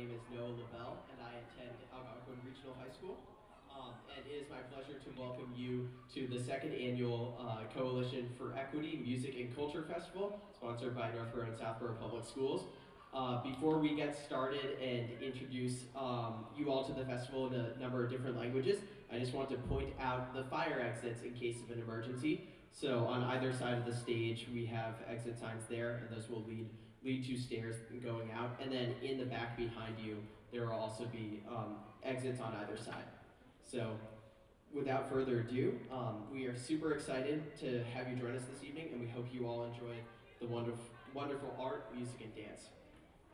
name is Noah LaBelle, and I attend Algonquin Regional High School. Um, and it is my pleasure to welcome you to the second annual uh, Coalition for Equity Music and Culture Festival, sponsored by Northborough and Southborough Public Schools. Uh, before we get started and introduce um, you all to the festival in a number of different languages, I just want to point out the fire exits in case of an emergency. So on either side of the stage, we have exit signs there, and those will lead lead to stairs going out. And then in the back behind you, there will also be um, exits on either side. So without further ado, um, we are super excited to have you join us this evening, and we hope you all enjoy the wonderful, wonderful art, music, and dance.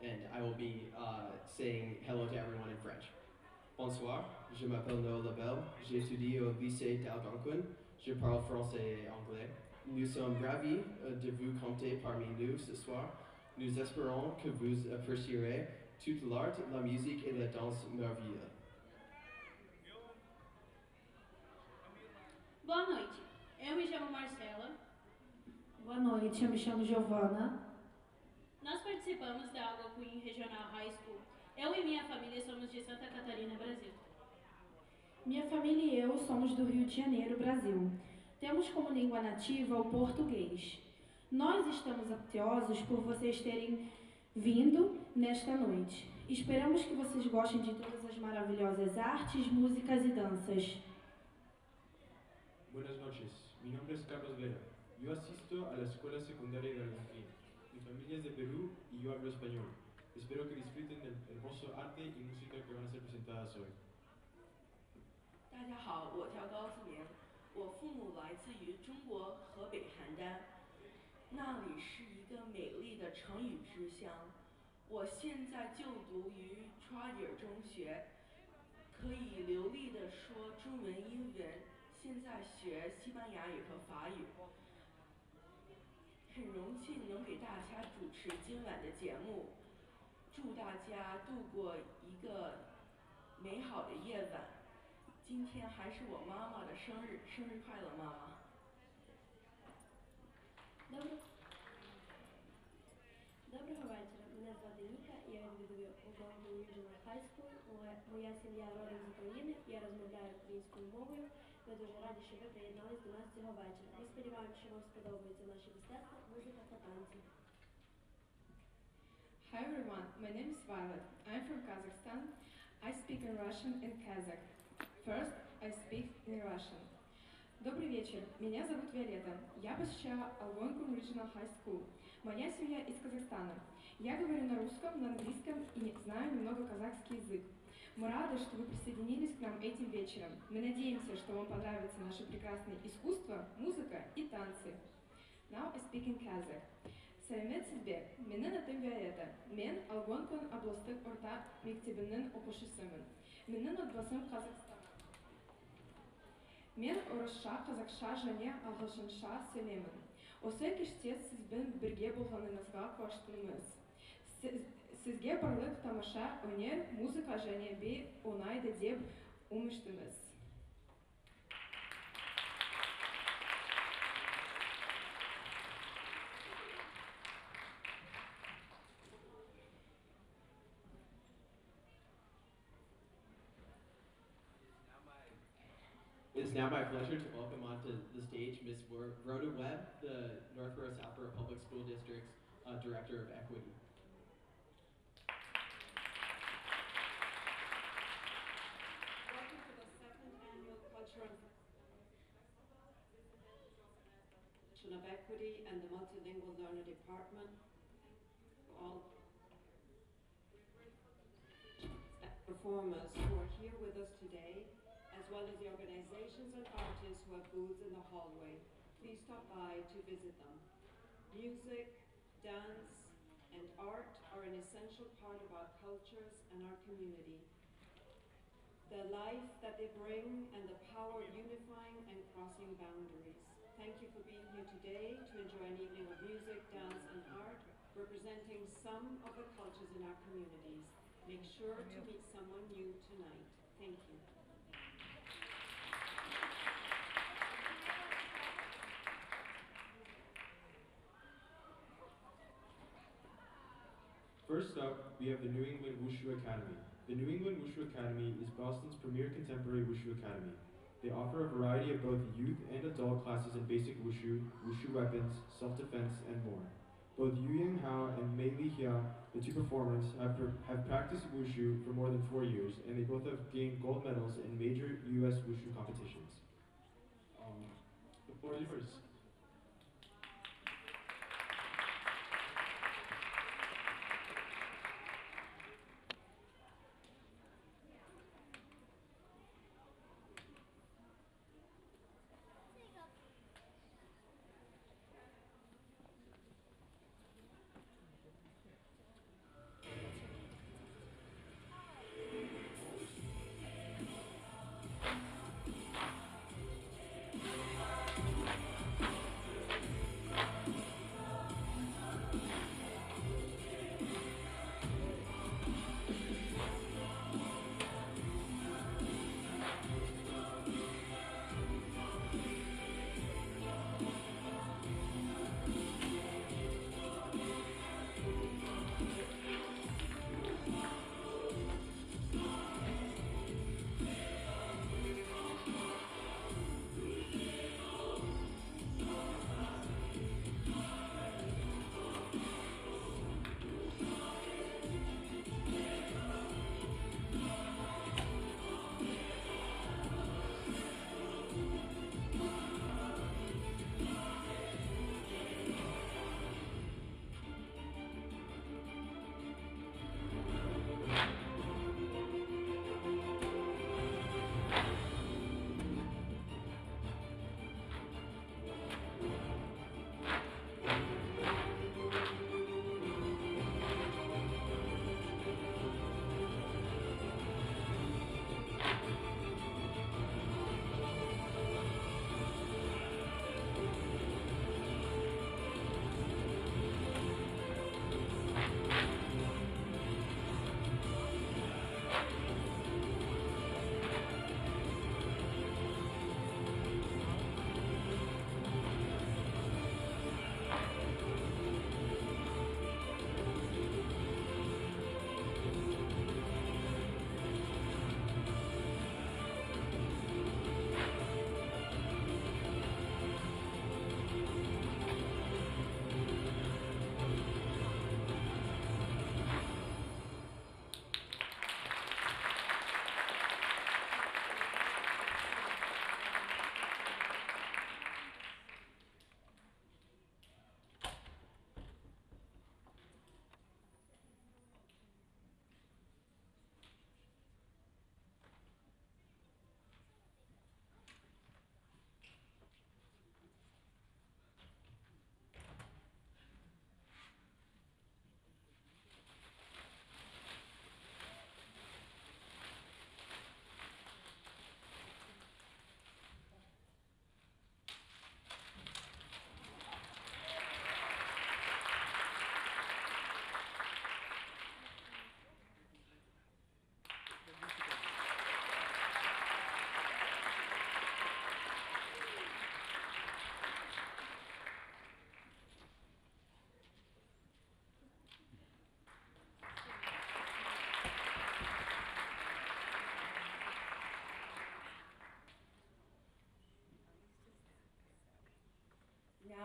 And I will be uh, saying hello to everyone in French. Bonsoir, je m'appelle Noël Labelle, j'étudie au lycée d'Algonquin, je parle français et anglais. Nous sommes ravis euh, de vous compter parmi nous ce soir. Nous espérons que vous apprécierez toute l'art, la musique et la danse merveilleuse. Boa noite, eu me chamo Marcela. Boa noite, eu me chamo Giovana. Nós participamos da Algonquin Regional High School. Eu e minha família somos de Santa Catarina, Brasil. Minha família e eu somos do Rio de Janeiro, Brasil. Temos como língua nativa o português. Nós estamos ansiosos por vocês terem vindo nesta noite. Esperamos que vocês gostem de todas as maravilhosas artes, músicas e danças. Buenas noches, mi nombre es Carlos Vera. Yo asisto a la escuela secundaria de Algonquin. Mi familia es de Perú y yo hablo español. Espero que disfruten del hermoso arte y música que van a ser presentadas hoy. 大家好，我叫高思明，我父母来自于中国河北邯郸， 那里是一个美丽的成语之乡。我现在就读于 t r a d e r 中学，可以流利的说中文、英文，现在学西班牙语和法语。很荣幸能给大家主持今晚的节目，祝大家度过一个美好的夜晚。今天还是我妈妈的生日，生日快乐，妈妈！Regional High School. Моя, сім'я родом з України, я розмовляю українською мовою. Ми дуже раді, що ви приєднались до нас цього вечора. Ми сподіваємося, що вам сподобаються наші мистецтва, музика та танці. Hi everyone, my name is Violet. I'm from Kazakhstan. I speak in Russian and Kazakh. First, I speak in Russian. Добрый вечер, меня зовут Виолетта. Я посещаю Algonquin Regional High School. Моя семья из Казахстана. Я говорю на русском, на английском и знаю немного казахский язык. Мы рады, что вы присоединились к нам этим вечером. Мы надеемся, что вам понравится наше прекрасное искусство, музыка и танцы. Now I speak in Kazakh. Сәлемет сізбе, менің атым Виолетта. Мен Алгонкон областық орта мектебінің оқушысымын. Менің отбасым Қазақстан. Мен орысша, қазақша және ағылшынша сөйлеймін. Осы кеште сізбен бірге болғаныңызға қуаныштымыз. Сіз- Сізге барлық тамаша өнер, музыка және би ұнайды деп үміттіміз. It's now my pleasure to welcome onto the stage Ms. Ro- Rhoda Webb, the Northborough Southborough Public School District's uh, Director of Equity. Of Equity and the Multilingual Learner Department. All performers who are here with us today, as well as the organizations and artists who have booths in the hallway. Please stop by to visit them. Music, dance, and art are an essential part of our cultures and our community the life that they bring and the power of unifying and crossing boundaries. Thank you for being here today to enjoy an evening of music, dance, and art representing some of the cultures in our communities. Make sure to meet someone new tonight. Thank you. First up, we have the New England Wushu Academy. The New England Wushu Academy is Boston's premier contemporary Wushu academy. They offer a variety of both youth and adult classes in basic wushu, wushu weapons, self-defense, and more. Both Yu Yang Hao and Mei Li Hia, the two performers, have, have practiced wushu for more than four years, and they both have gained gold medals in major U.S. wushu competitions. Um, the.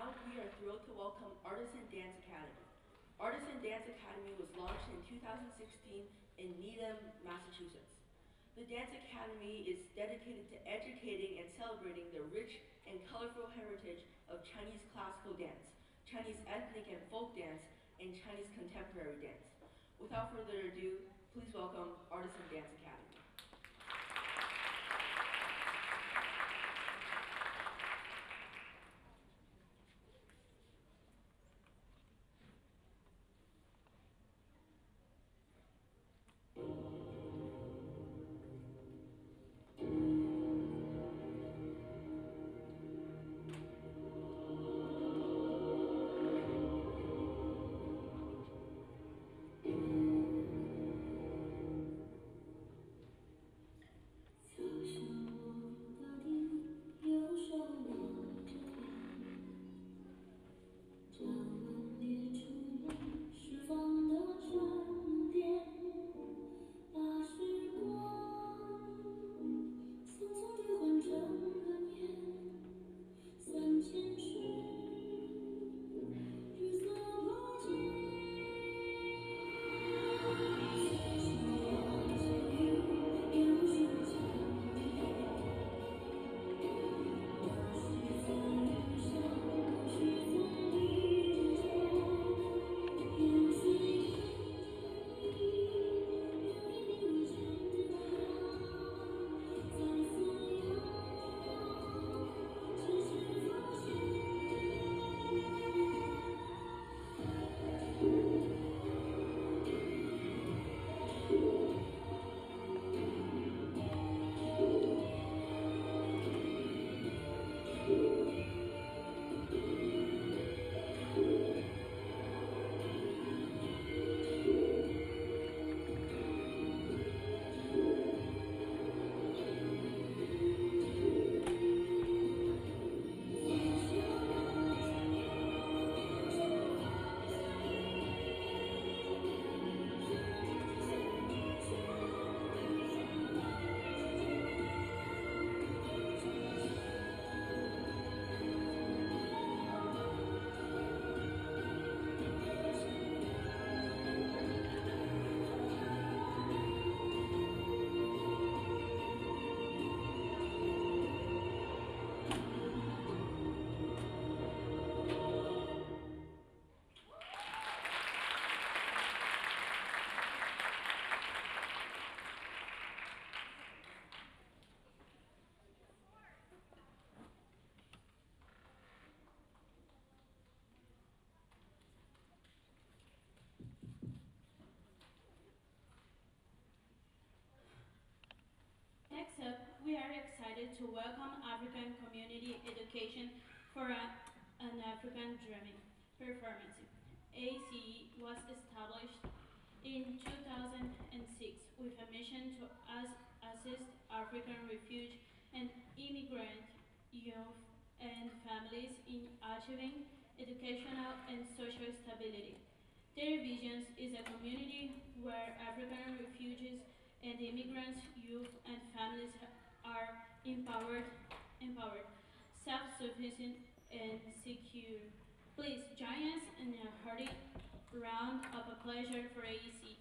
Now we are thrilled to welcome Artisan Dance Academy. Artisan Dance Academy was launched in 2016 in Needham, Massachusetts. The Dance Academy is dedicated to educating and celebrating the rich and colorful heritage of Chinese classical dance, Chinese ethnic and folk dance, and Chinese contemporary dance. Without further ado, please welcome Artisan Dance Academy. Excited to welcome African Community Education for a- an African Dreaming performance. ACE was established in 2006 with a mission to as- assist African refugee and immigrant youth and families in achieving educational and social stability. Their vision is a community where African refugees and immigrants, youth and families are empowered, empowered, self-sufficient and secure. Please join us in a hearty round of applause for E AEC.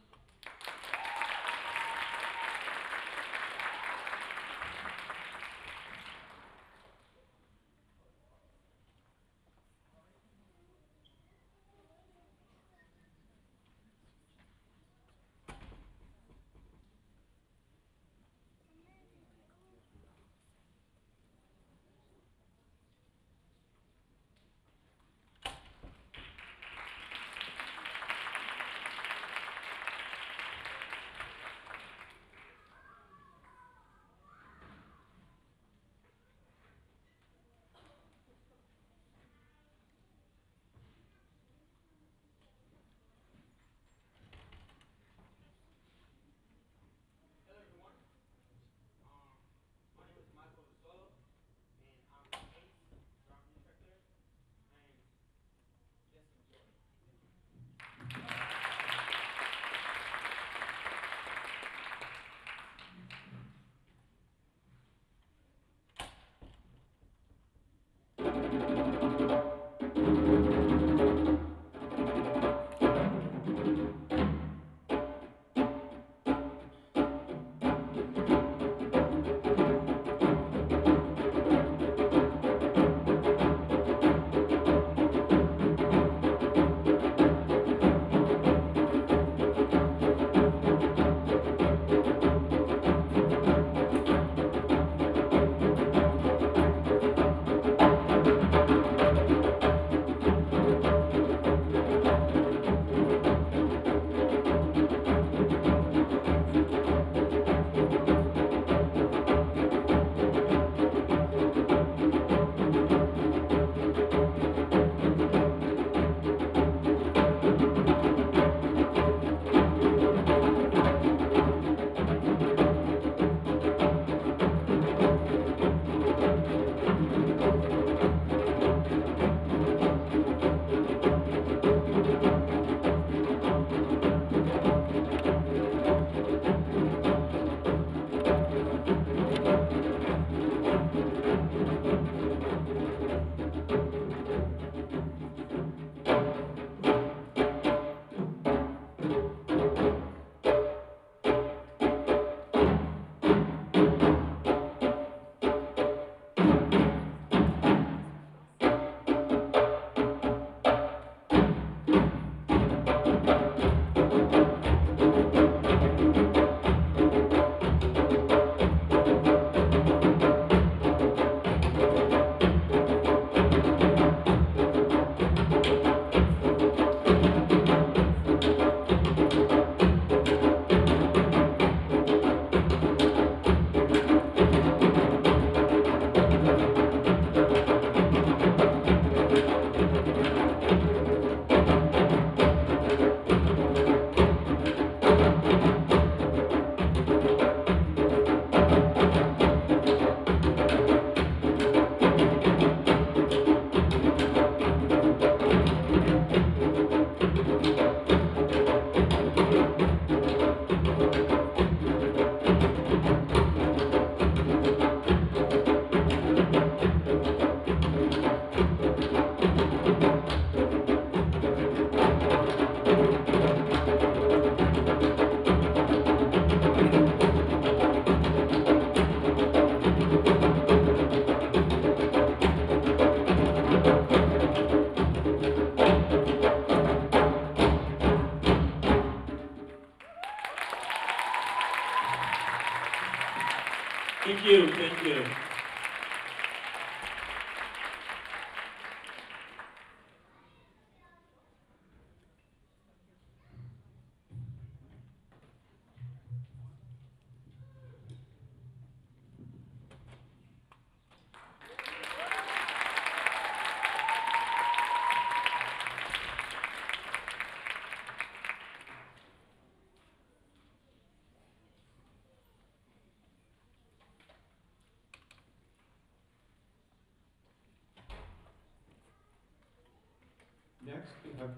Have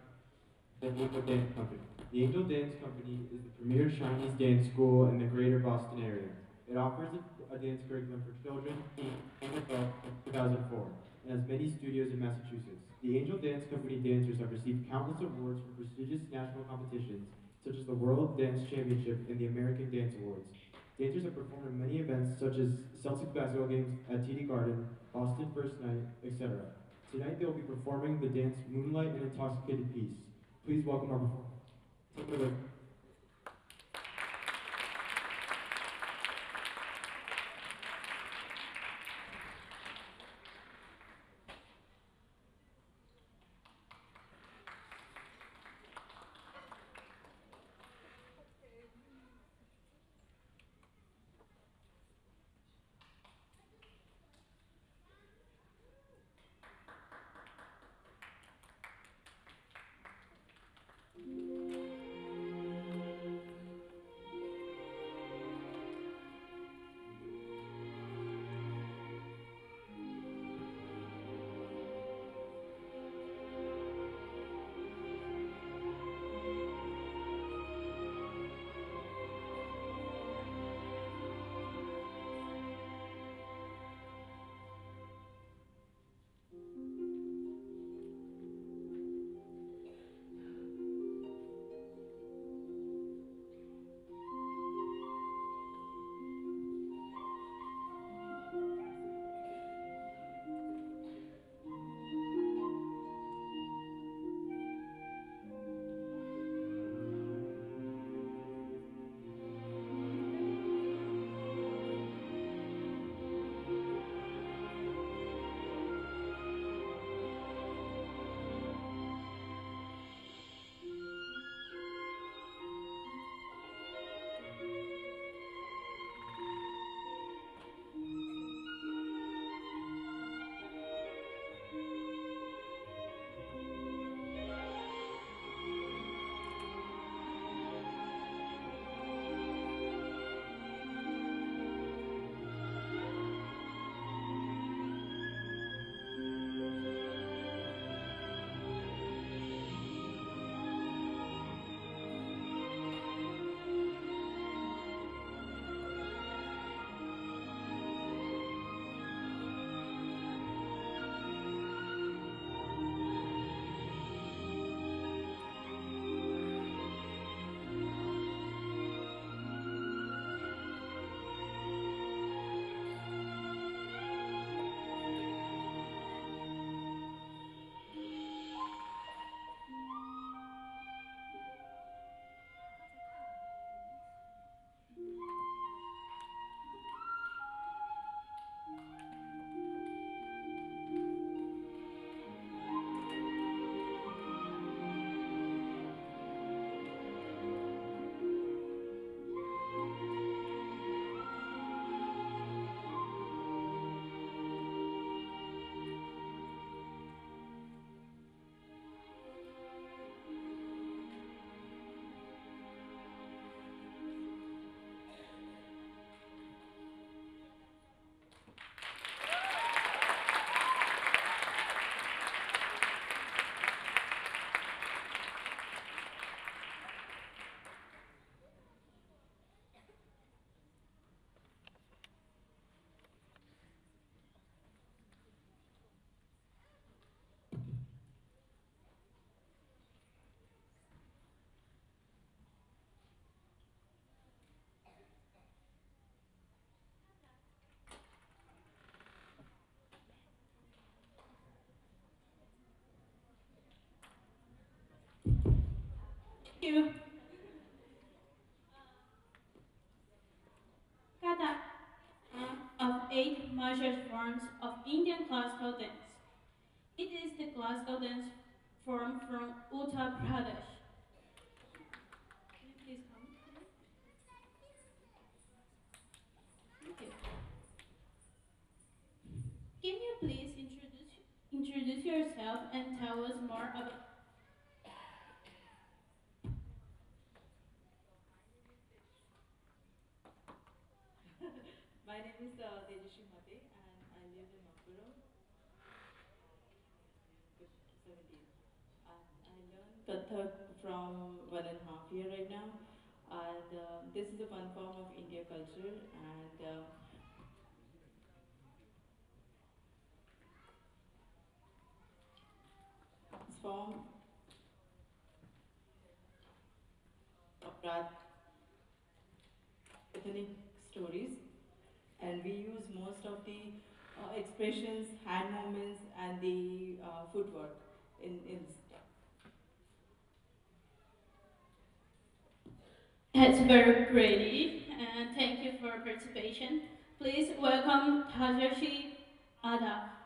the Angel Dance Company. The Angel Dance Company is the premier Chinese dance school in the greater Boston area. It offers a, a dance curriculum for children, teens, and since 2004 and has many studios in Massachusetts. The Angel Dance Company dancers have received countless awards from prestigious national competitions such as the World Dance Championship and the American Dance Awards. Dancers have performed in many events such as Celtics basketball games at TD Garden, Boston First Night, etc. Tonight they will be performing the dance Moonlight and Intoxicated Peace. Please welcome our performers. Take you. Kathak uh, of eight major forms of Indian classical dance. It is the classical dance form from Uttar Pradesh. Can you please come? Thank. Can you please introduce introduce yourself and tell us more about My name is uh, Tejaswi Mate and I live in Makuro. 17. And I learned Kathak from one and a half year right now, and uh, this is a fun form of India culture, and uh, this form of that ethnic and we use most of the uh, expressions, hand movements, and the uh, footwork in in. That's very great, and thank you for participation. Please welcome Tajashi Ada.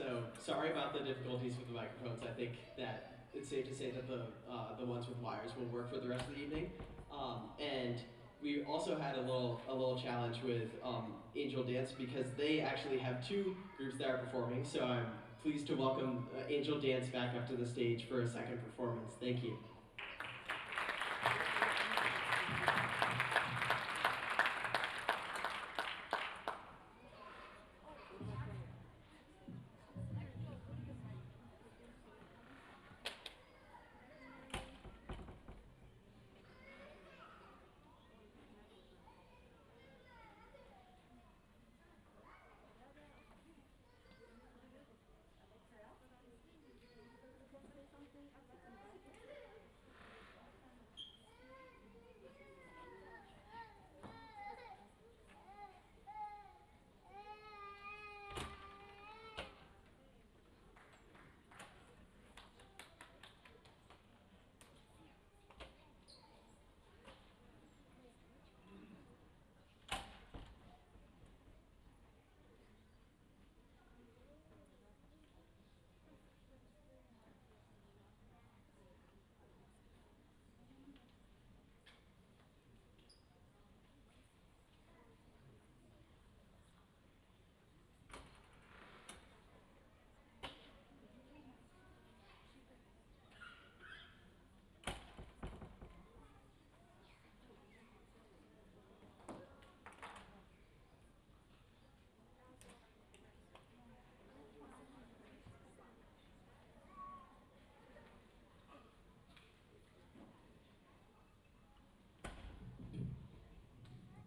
So sorry about the difficulties with the microphones. I think that it's safe to say that the uh, the ones with wires will work for the rest of the evening. Um, and we also had a little a little challenge with um, Angel Dance because they actually have two groups that are performing. So I'm pleased to welcome uh, Angel Dance back up to the stage for a second performance. Thank you.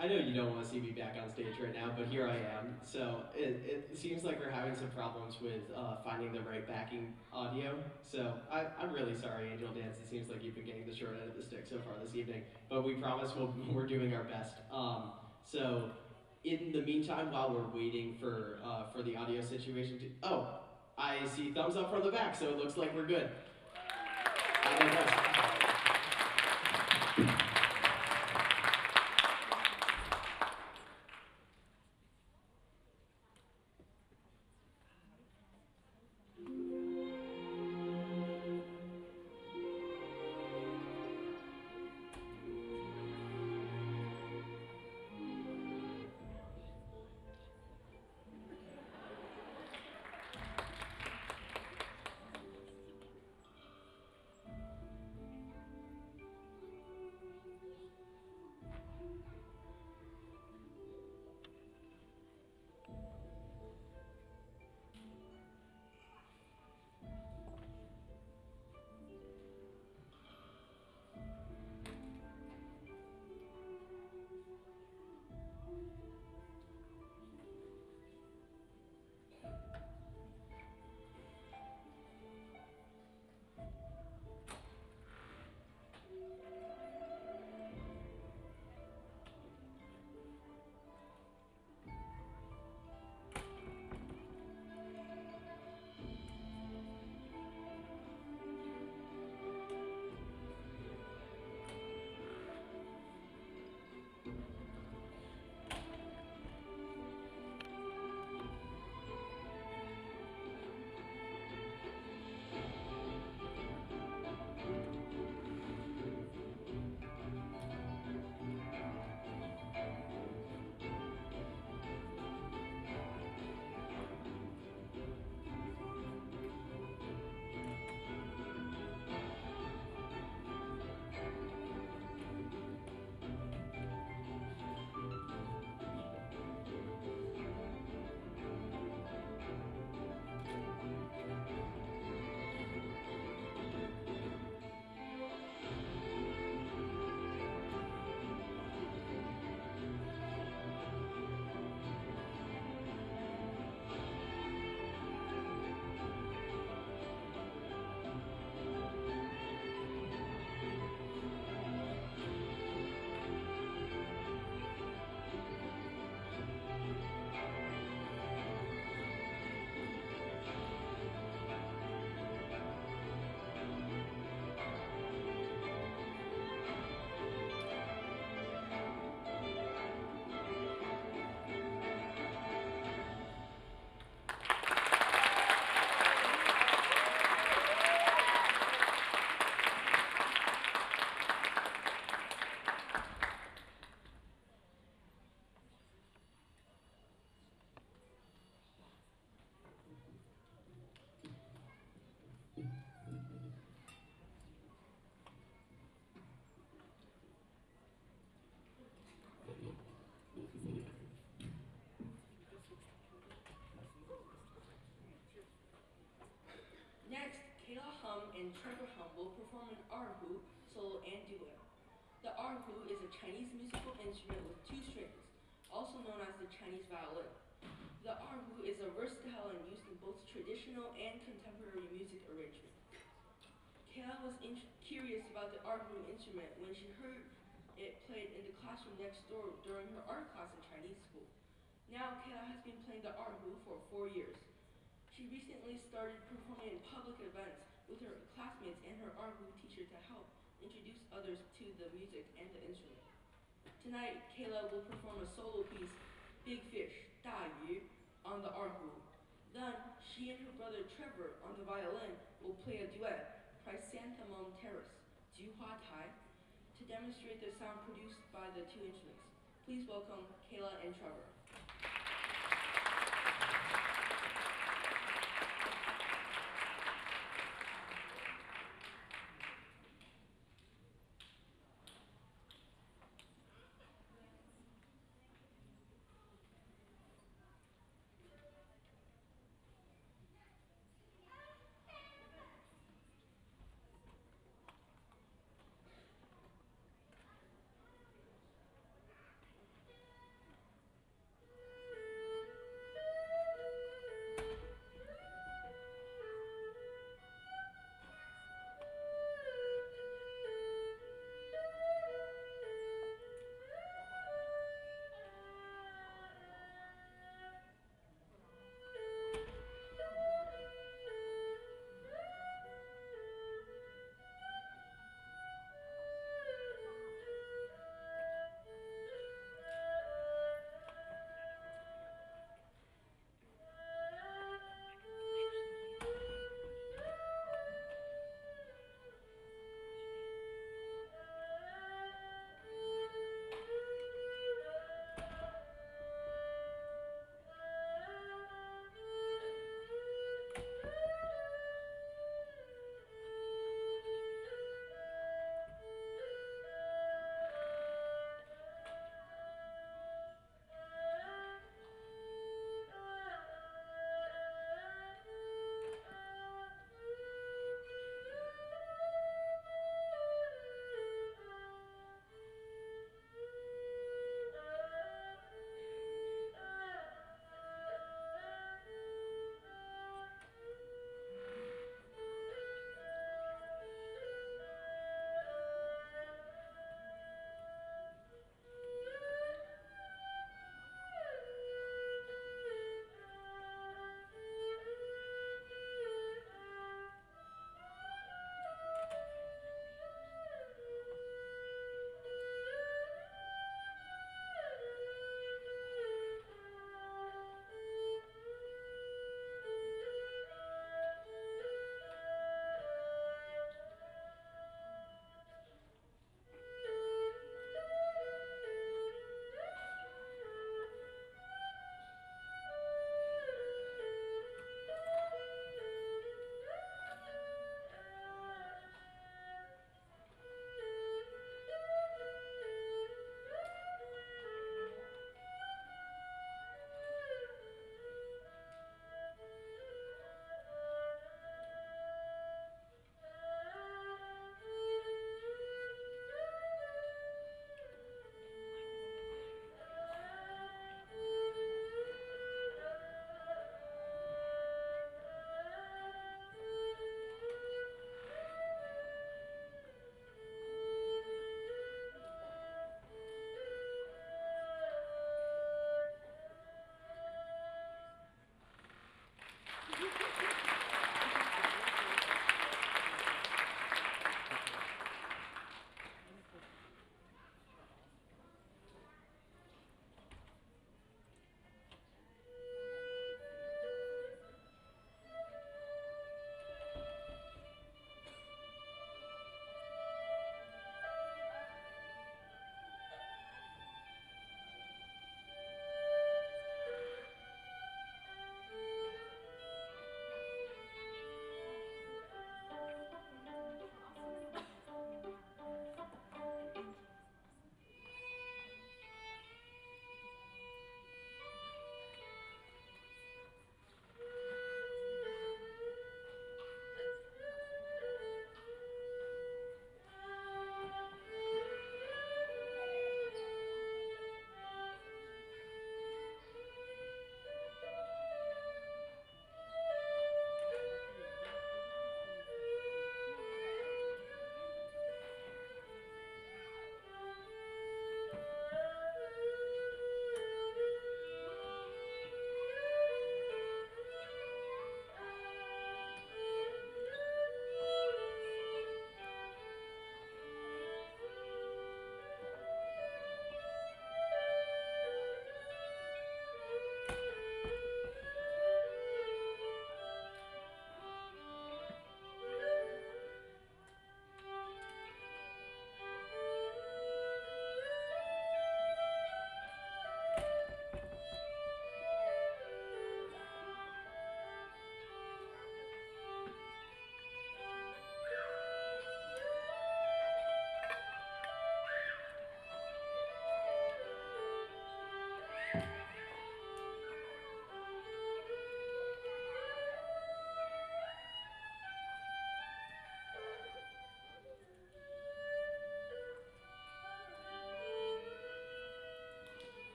I know you don't want to see me back on stage right now, but here I am. So it, it seems like we're having some problems with uh, finding the right backing audio. So I, I'm really sorry, Angel Dance. It seems like you've been getting the short end of the stick so far this evening, but we promise we'll, we're doing our best. Um, so in the meantime, while we're waiting for uh, for the audio situation to oh, I see thumbs up from the back, so it looks like we're good. And Trevor Hum will perform an erhu, solo and duet. The erhu is a Chinese musical instrument with two strings, also known as the Chinese violin. The erhu is a versatile and used in both traditional and contemporary music arrangement. Kayla was curious about the erhu instrument when she heard it played in the classroom next door during her art class in Chinese school. Now, Kayla has been playing the erhu for four years. She recently started performing in public events with her audience and her art teacher to help introduce others to the music and the instrument. Tonight, Kayla will perform a solo piece, Big Fish, Da Yu, on the erhu. Then, she and her brother Trevor on the violin will play a duet, Chrysanthemum Terrace, Ju Hua Tai, to demonstrate the sound produced by the two instruments. Please welcome Kayla and Trevor.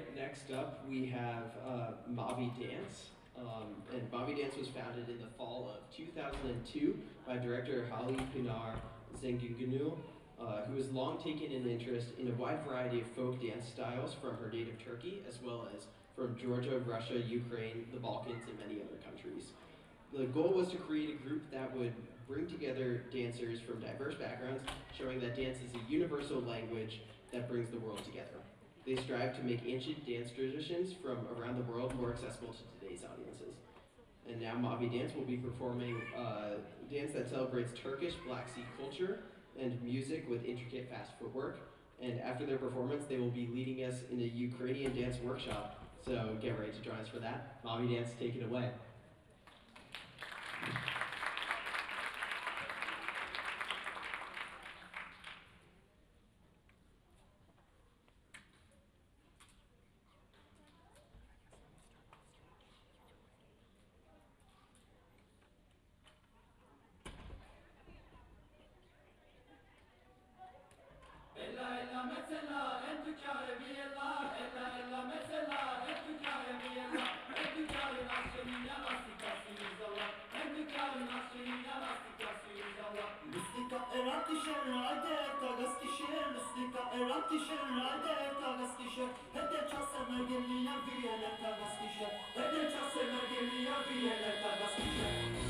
Right, next up we have uh, Mavi Dance. Um, and Mavi Dance was founded in the fall of 2002 by director Hali Pinar Zengugunu, uh, who has long taken an interest in a wide variety of folk dance styles from her native Turkey, as well as from Georgia, Russia, Ukraine, the Balkans, and many other countries. The goal was to create a group that would bring together dancers from diverse backgrounds, showing that dance is a universal language that brings the world together. They strive to make ancient dance traditions from around the world more accessible to today's audiences. And now Mavi Dance will be performing uh, dance that celebrates Turkish Black Sea culture and music with intricate fast footwork. And after their performance, they will be leading us in a Ukrainian dance workshop. So get ready to join us for that. Mavi Dance, take it away. Kişinin rayda ertagas kişi. Hede çasa mergerliğine bir yerler tagas kişi. Hede çasa mergerliğine bir yerler tagas kişi.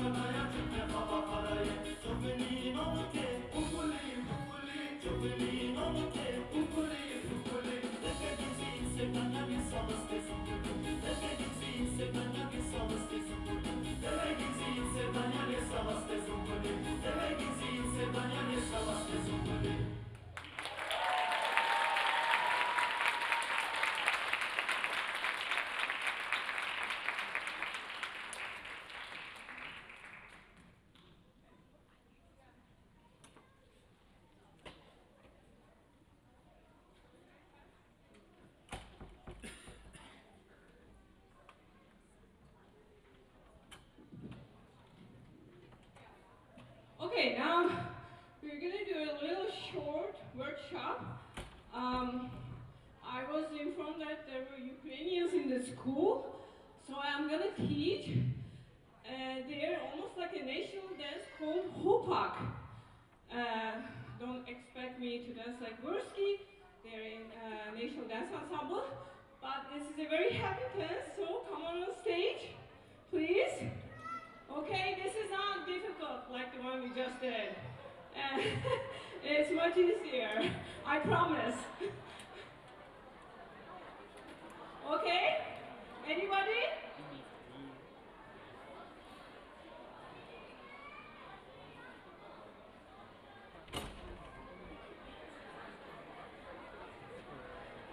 Awesome. Okay, now we're gonna do a little short workshop. Um, I was informed that there were Ukrainians in the school, so I'm gonna teach. Uh, they're almost like a national dance called Hopak. Uh, don't expect me to dance like Virsky. They're in uh, National Dance Ensemble. But this is a very happy dance, so come on on stage, please. Okay, this is not difficult like the one we just did. Uh, it's much easier, I promise. okay? Anybody?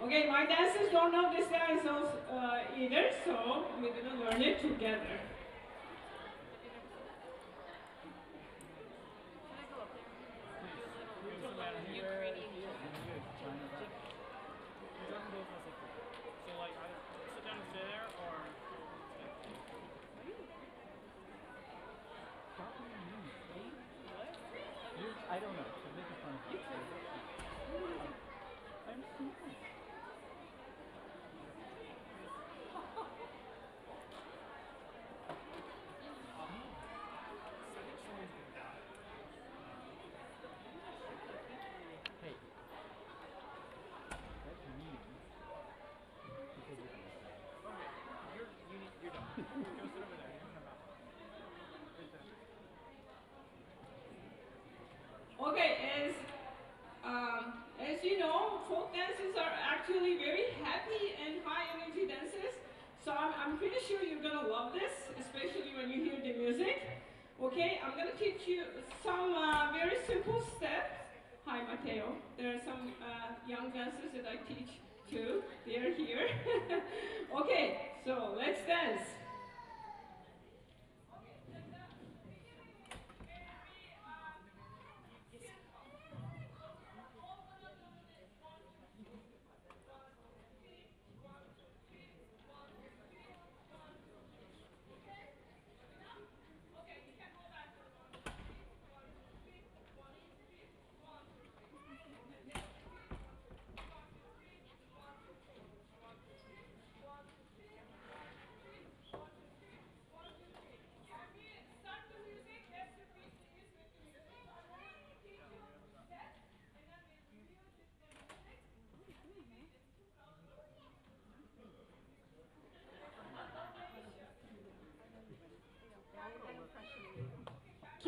Okay, my dancers don't know this dance uh, either, so we're gonna learn it together. Actually very happy and high energy dances. So I'm, I'm pretty sure you're gonna love this, especially when you hear the music. Okay, I'm gonna teach you some uh, very simple steps. Hi, Mateo. There are some uh, young dancers that I teach too. They are here. okay, so let's dance.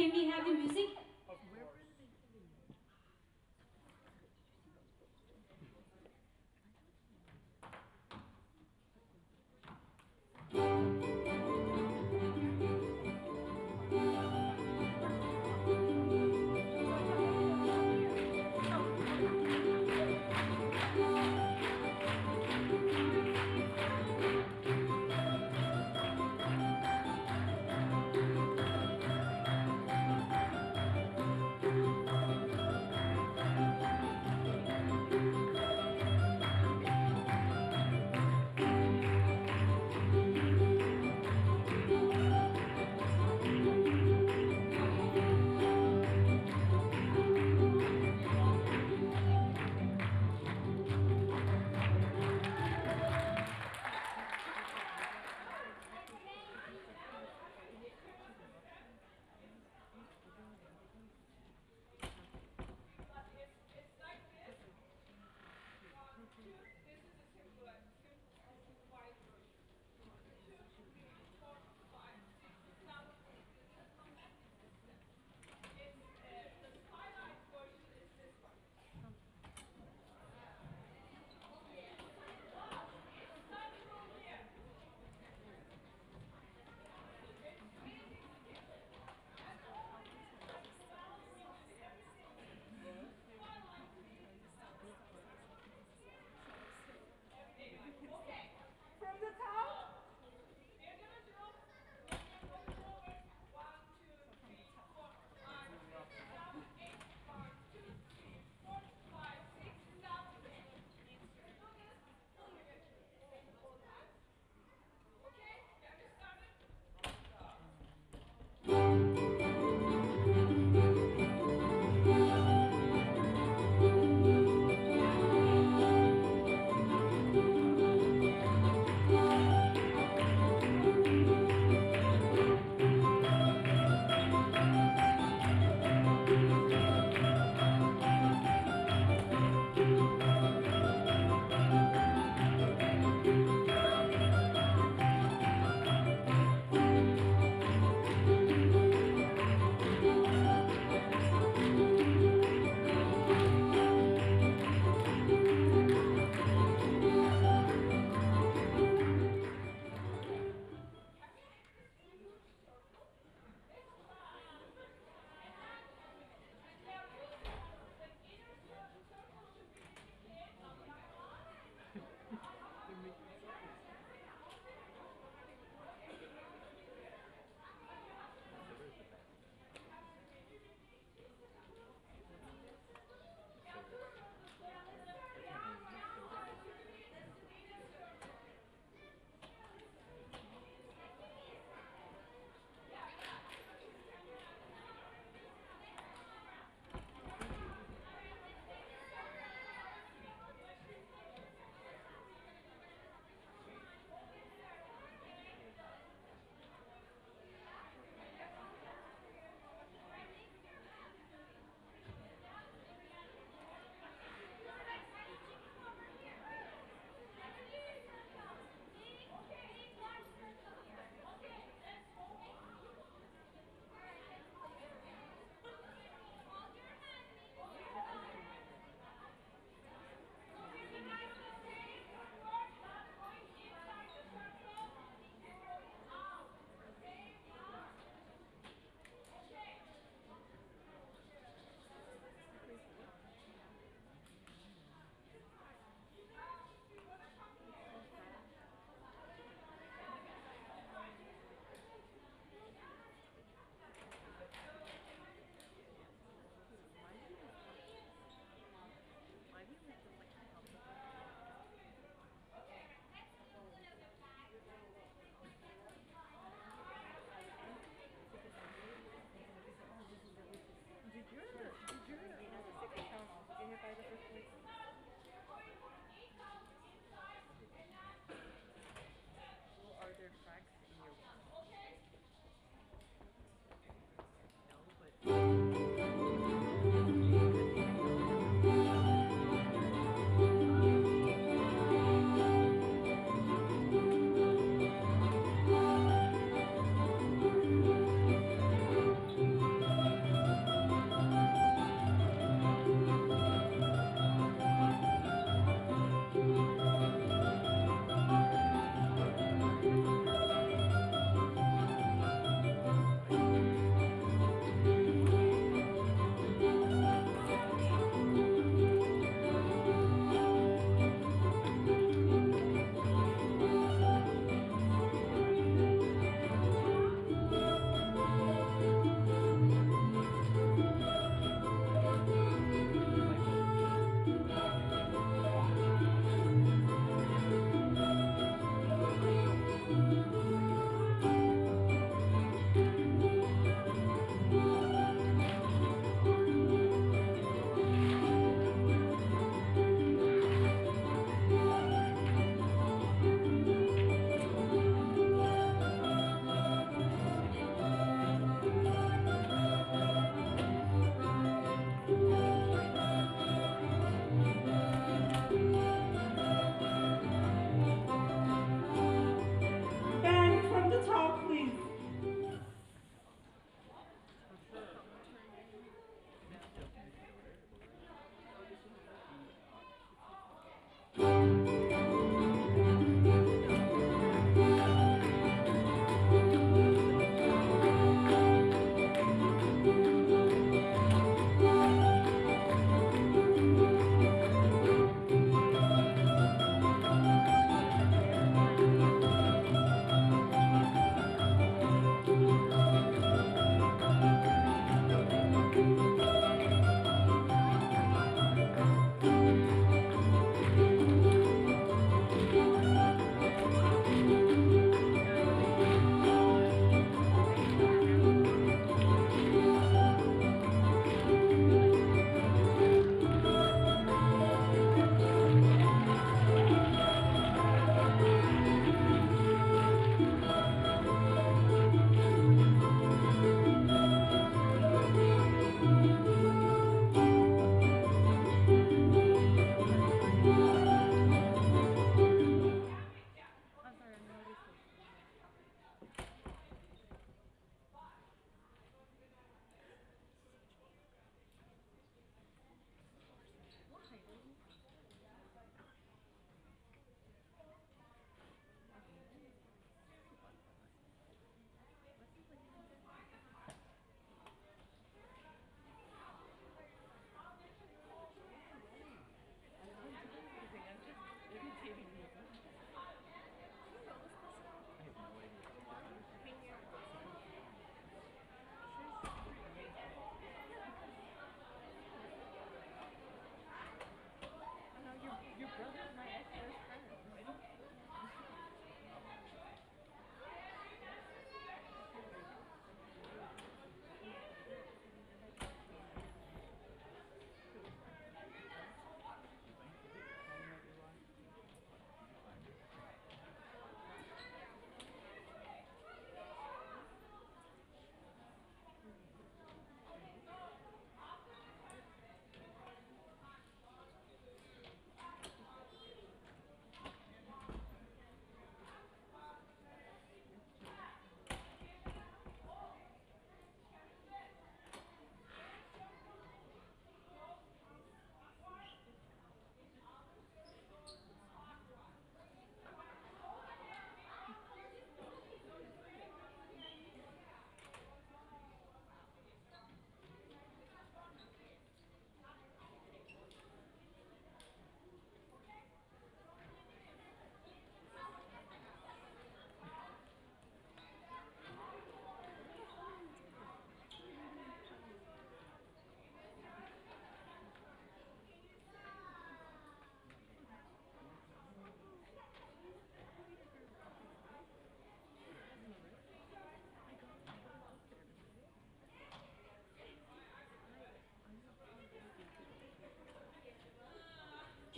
Can we have the music?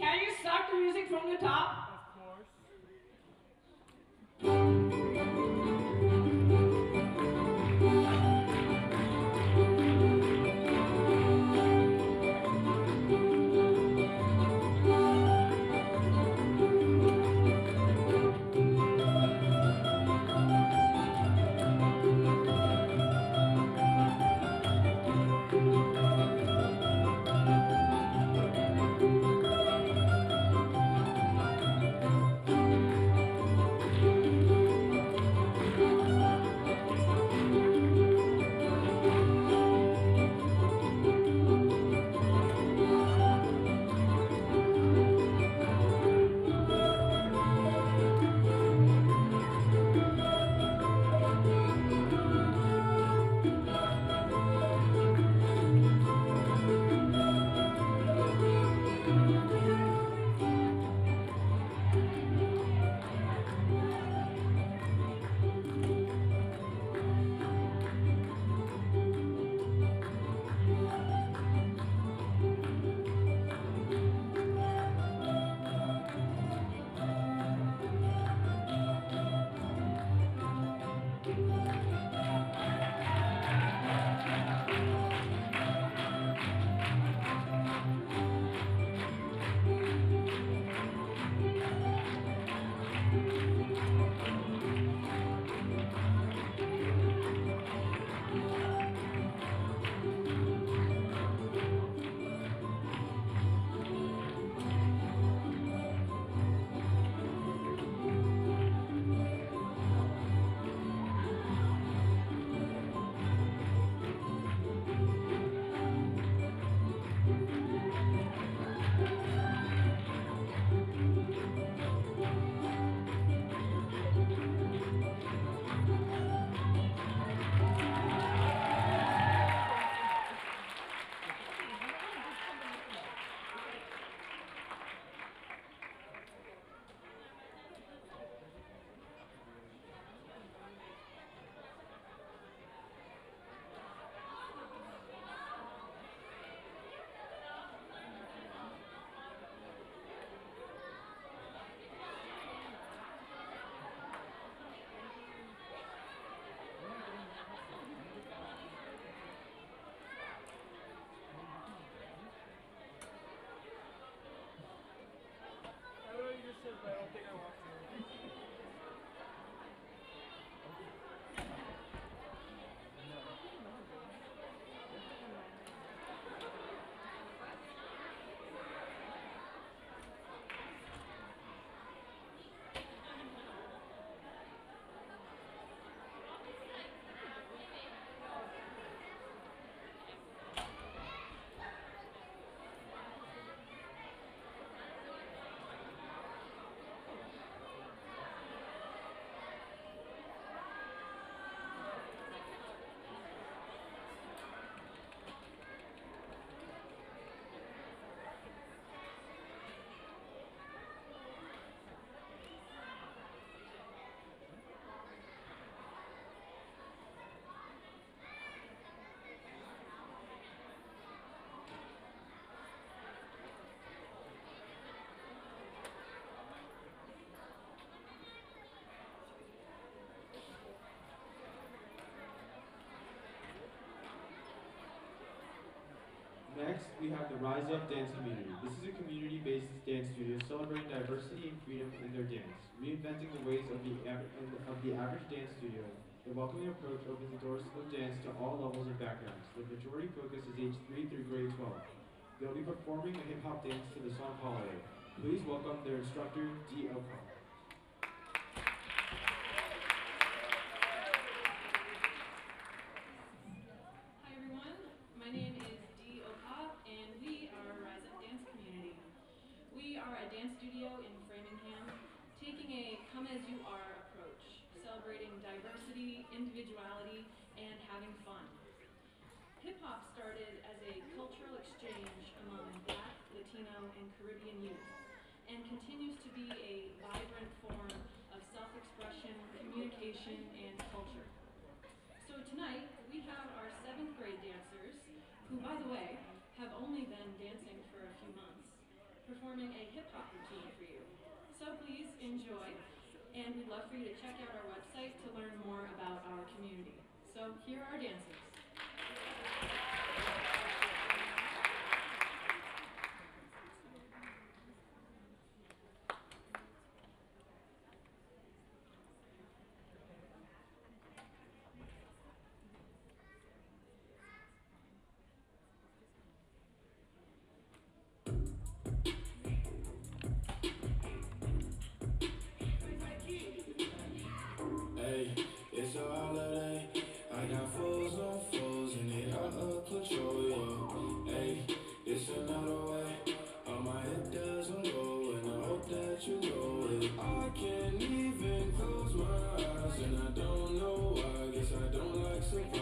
Can you start the music from the top? I don't think I want Next, we have the Rise Up Dance Community. This is a community-based dance studio celebrating diversity and freedom in their dance, reinventing the ways of the, of the average dance studio. The welcoming approach opens the doors of dance to all levels and backgrounds. The majority focus is age 3 through grade 12. They'll be performing a hip-hop dance to the song Holiday. Please welcome their instructor, Dee Elcott. have only been dancing for a few months, performing a hip hop routine for you. So please enjoy, and we'd love for you to check out our website to learn more about our community. So here are dancers. And I don't know. I guess I don't like something.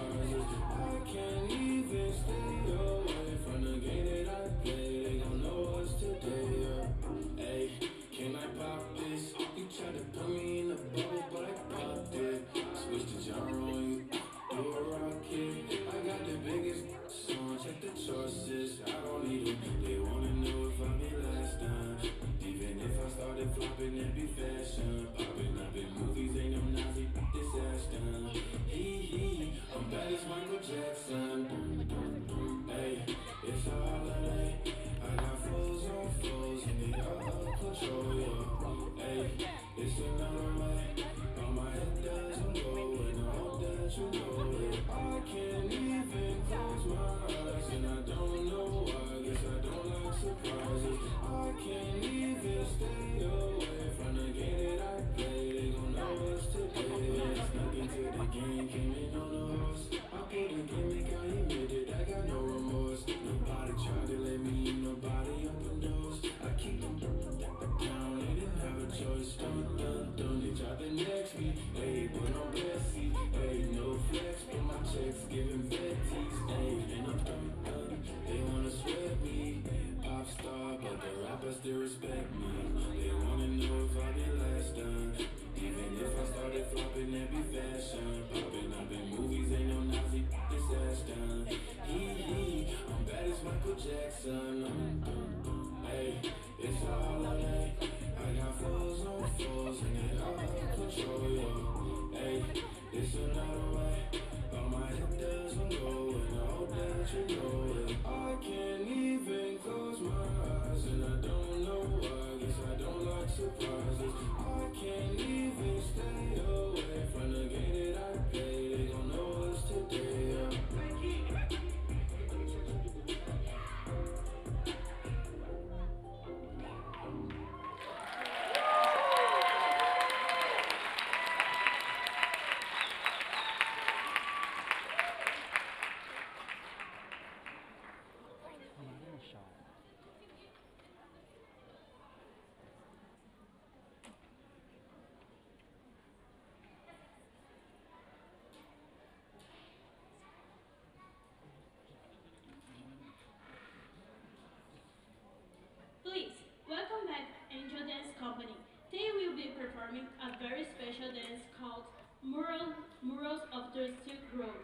performing a very special dance called Mural, Murals of the Silk Road.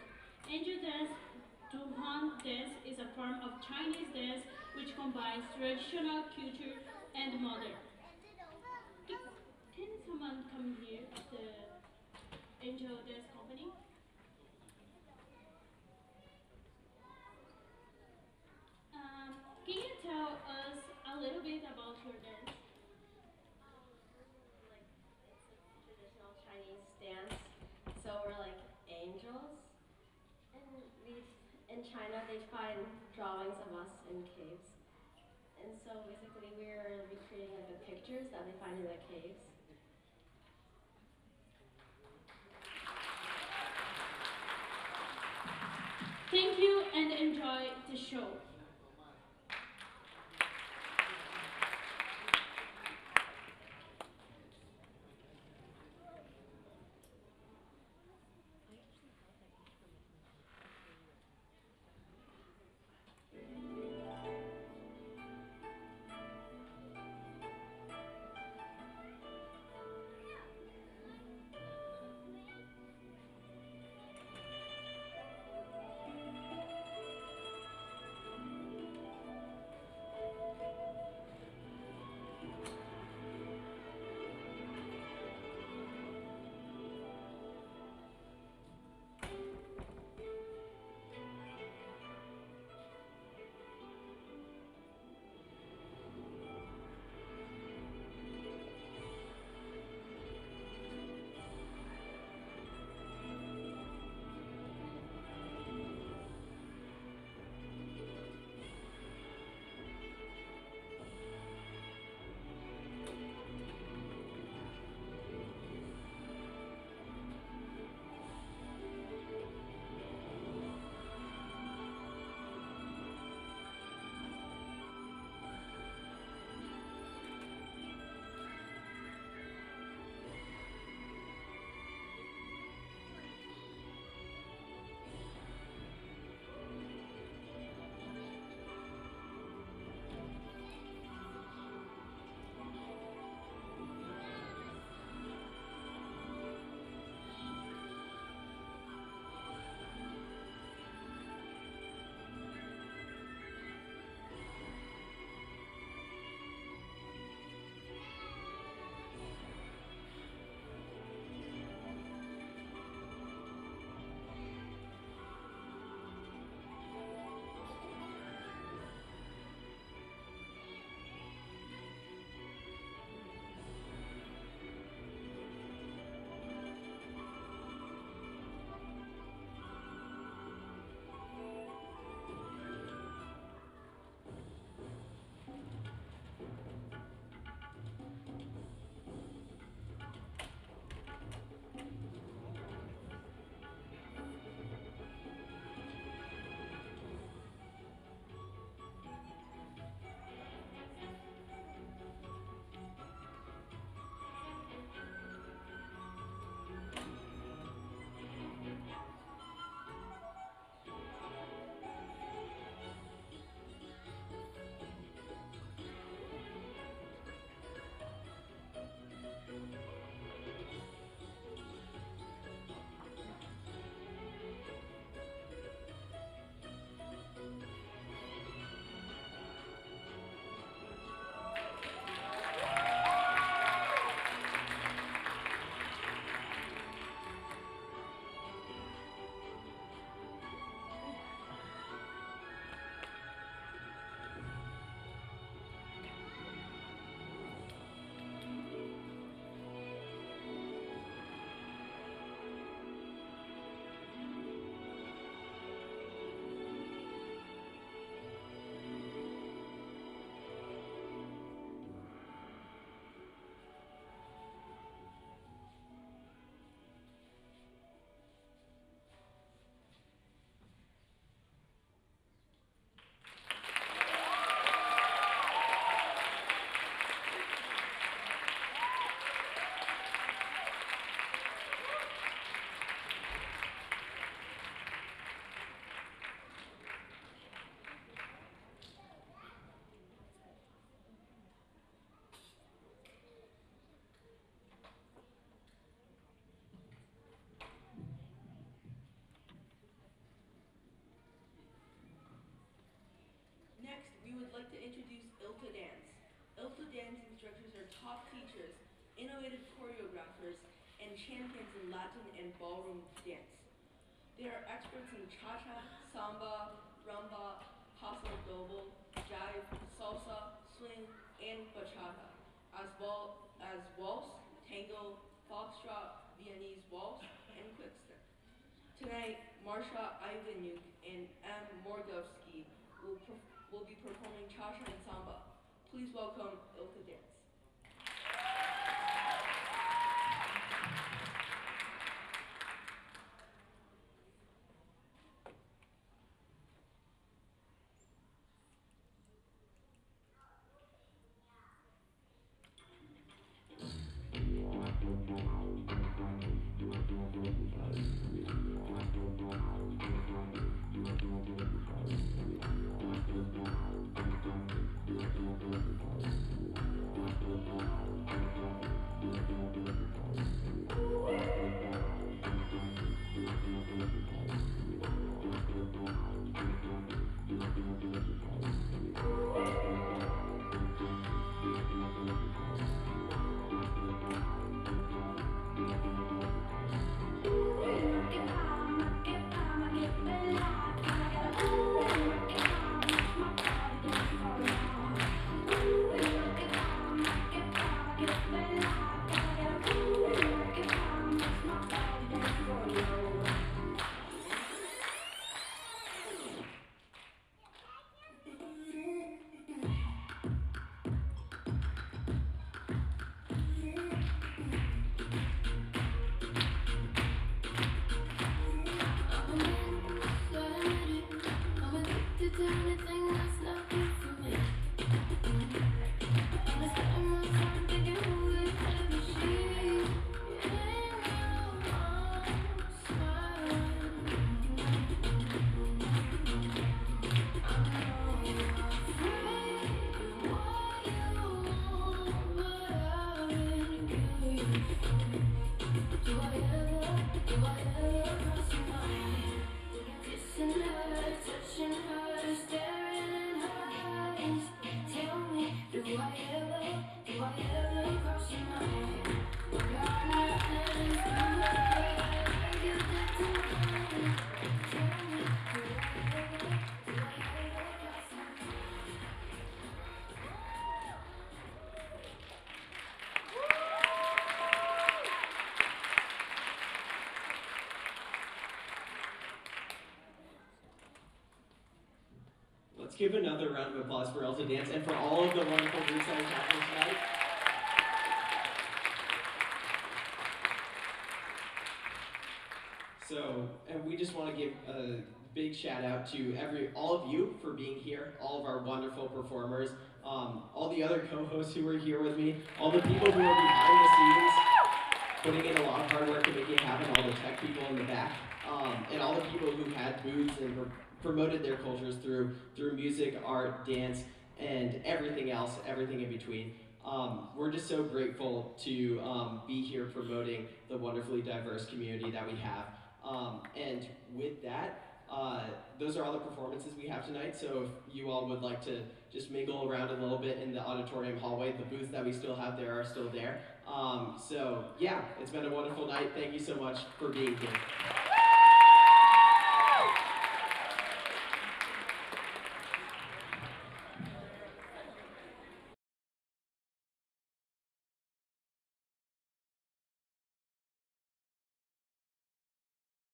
Angel dance, Dunhuang dance is a form of Chinese dance which combines traditional culture and modern. Can someone come here the Angel Dance Company? they'd find drawings of us in caves. And so basically we were recreating like, the pictures that they find in the caves. Thank you and enjoy the show. Ilka Dance. Ilka Dance instructors are top teachers, innovative choreographers, and champions in Latin and ballroom dance. They are experts in cha-cha, samba, rumba, paso doble, jive, salsa, swing, and bachata, as well as waltz, tango, foxtrot, Viennese waltz, and quickstep. Tonight, Marsha Ivanuk and M. Morgovsky will be performing cha-cha and samba. Please welcome Ilka Dance. Let's give another round of applause for Elsa Dance and for all of the wonderful groups that are tonight. So, and we just want to give a big shout out to every all of you for being here, all of our wonderful performers, um, all the other co-hosts who are here with me, all the people who are behind the scenes, putting in a lot of hard work to make it happen, all the tech people in the back, um, and all the people who had booths and promoted their cultures through through music, art, dance, and everything else, everything in between. Um, we're just so grateful to um, be here promoting the wonderfully diverse community that we have. Um, and with that, uh, those are all the performances we have tonight. So if you all would like to just mingle around a little bit in the auditorium hallway, the booths that we still have there are still there. Um, so yeah, it's been a wonderful night. Thank you so much for being here.